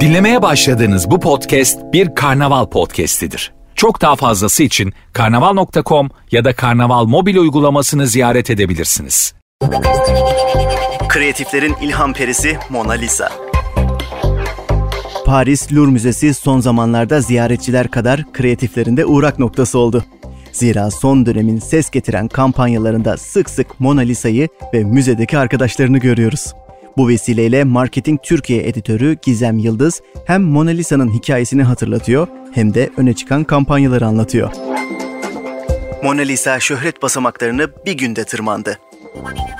Dinlemeye başladığınız bu podcast bir karnaval podcastidir. Çok daha fazlası için karnaval.com ya da karnaval mobil uygulamasını ziyaret edebilirsiniz. Kreatiflerin ilham perisi Mona Lisa. Paris Louvre Müzesi son zamanlarda ziyaretçiler kadar kreatiflerin de uğrak noktası oldu. Zira son dönemin ses getiren kampanyalarında sık sık Mona Lisa'yı ve müzedeki arkadaşlarını görüyoruz. Bu vesileyle Marketing Türkiye editörü Gizem Yıldız hem Mona Lisa'nın hikayesini hatırlatıyor hem de öne çıkan kampanyaları anlatıyor. Mona Lisa şöhret basamaklarını bir günde tırmandı.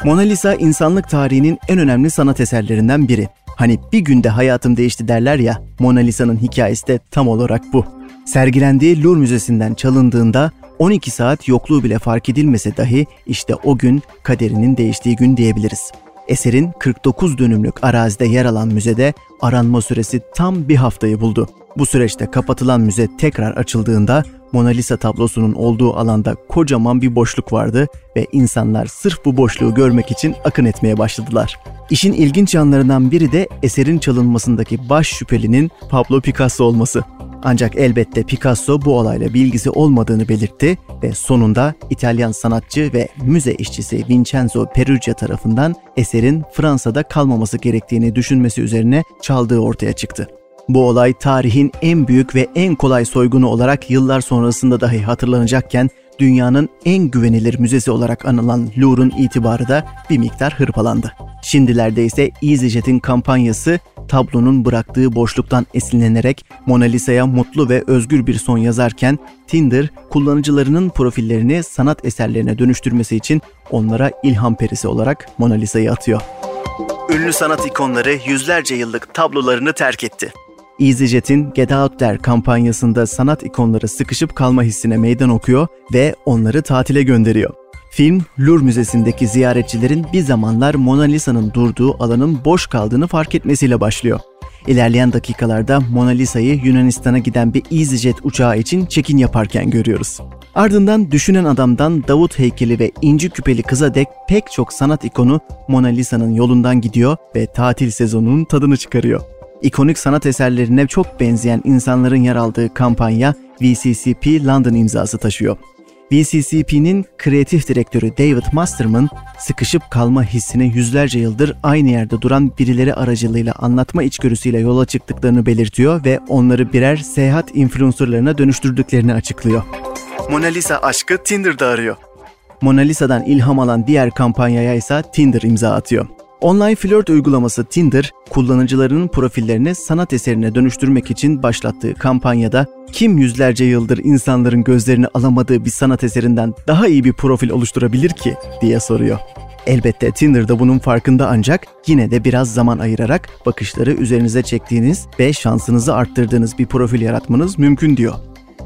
Mona Lisa insanlık tarihinin en önemli sanat eserlerinden biri. Hani bir günde hayatım değişti derler ya, Mona Lisa'nın hikayesi de tam olarak bu. Sergilendiği Louvre Müzesi'nden çalındığında 12 saat yokluğu bile fark edilmese dahi işte o gün kaderinin değiştiği gün diyebiliriz. Eserin 49 dönümlük arazide yer alan müzede aranma süresi tam bir haftayı buldu. Bu süreçte kapatılan müze tekrar açıldığında Mona Lisa tablosunun olduğu alanda kocaman bir boşluk vardı ve insanlar sırf bu boşluğu görmek için akın etmeye başladılar. İşin ilginç yanlarından biri de eserin çalınmasındaki baş şüphelinin Pablo Picasso olması. Ancak elbette Picasso bu olayla bilgisi olmadığını belirtti ve sonunda İtalyan sanatçı ve müze işçisi Vincenzo Perugia tarafından eserin Fransa'da kalmaması gerektiğini düşünmesi üzerine çaldığı ortaya çıktı. Bu olay tarihin en büyük ve en kolay soygunu olarak yıllar sonrasında dahi hatırlanacakken dünyanın en güvenilir müzesi olarak anılan Louvre'un itibarı da bir miktar hırpalandı. Şimdilerde ise EasyJet'in kampanyası tablonun bıraktığı boşluktan esinlenerek Mona Lisa'ya mutlu ve özgür bir son yazarken Tinder kullanıcılarının profillerini sanat eserlerine dönüştürmesi için onlara ilham perisi olarak Mona Lisa'yı atıyor. Ünlü sanat ikonları yüzlerce yıllık tablolarını terk etti. EasyJet'in Get Out There kampanyasında sanat ikonları sıkışıp kalma hissine meydan okuyor ve onları tatile gönderiyor. Film, Louvre Müzesi'ndeki ziyaretçilerin bir zamanlar Mona Lisa'nın durduğu alanın boş kaldığını fark etmesiyle başlıyor. İlerleyen dakikalarda Mona Lisa'yı Yunanistan'a giden bir EasyJet uçağı için check-in yaparken görüyoruz. Ardından düşünen adamdan Davut heykeli ve inci küpeli kıza dek pek çok sanat ikonu Mona Lisa'nın yolundan gidiyor ve tatil sezonunun tadını çıkarıyor. İkonik sanat eserlerine çok benzeyen insanların yer aldığı kampanya VCCP London imzası taşıyor. VCCP'nin kreatif direktörü David Masterman, sıkışıp kalma hissini yüzlerce yıldır aynı yerde duran birileri aracılığıyla anlatma içgörüsüyle yola çıktıklarını belirtiyor ve onları birer seyahat influencerlarına dönüştürdüklerini açıklıyor. Mona Lisa aşkı Tinder'da arıyor. Mona Lisa'dan ilham alan diğer kampanyaya ise Tinder imza atıyor. Online flört uygulaması Tinder, kullanıcılarının profillerini sanat eserine dönüştürmek için başlattığı kampanyada kim yüzlerce yıldır insanların gözlerini alamadığı bir sanat eserinden daha iyi bir profil oluşturabilir ki diye soruyor. Elbette Tinder'da bunun farkında ancak yine de biraz zaman ayırarak bakışları üzerinize çektiğiniz ve şansınızı arttırdığınız bir profil yaratmanız mümkün diyor.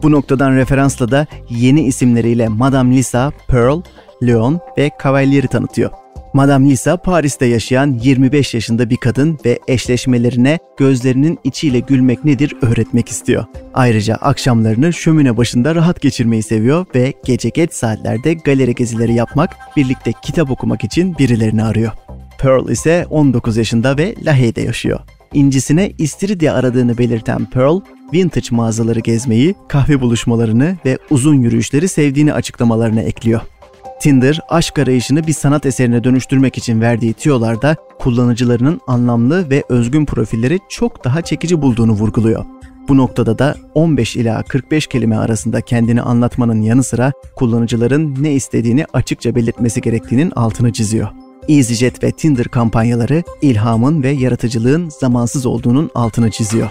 Bu noktadan referansla da yeni isimleriyle Madame Lisa, Pearl, Leon ve Cavalieri tanıtıyor. Madame Lisa Paris'te yaşayan 25 yaşında bir kadın ve eşleşmelerine gözlerinin içiyle gülmek nedir öğretmek istiyor. Ayrıca akşamlarını şömine başında rahat geçirmeyi seviyor ve gece geç saatlerde galeri gezileri yapmak, birlikte kitap okumak için birilerini arıyor. Pearl ise 19 yaşında ve Lahey'de yaşıyor. İncisine istiridye aradığını belirten Pearl, vintage mağazaları gezmeyi, kahve buluşmalarını ve uzun yürüyüşleri sevdiğini açıklamalarına ekliyor. Tinder, aşk arayışını bir sanat eserine dönüştürmek için verdiği tiyolarda kullanıcılarının anlamlı ve özgün profilleri çok daha çekici bulduğunu vurguluyor. Bu noktada da 15 ila 45 kelime arasında kendini anlatmanın yanı sıra kullanıcıların ne istediğini açıkça belirtmesi gerektiğinin altını çiziyor. EasyJet ve Tinder kampanyaları ilhamın ve yaratıcılığın zamansız olduğunun altını çiziyor.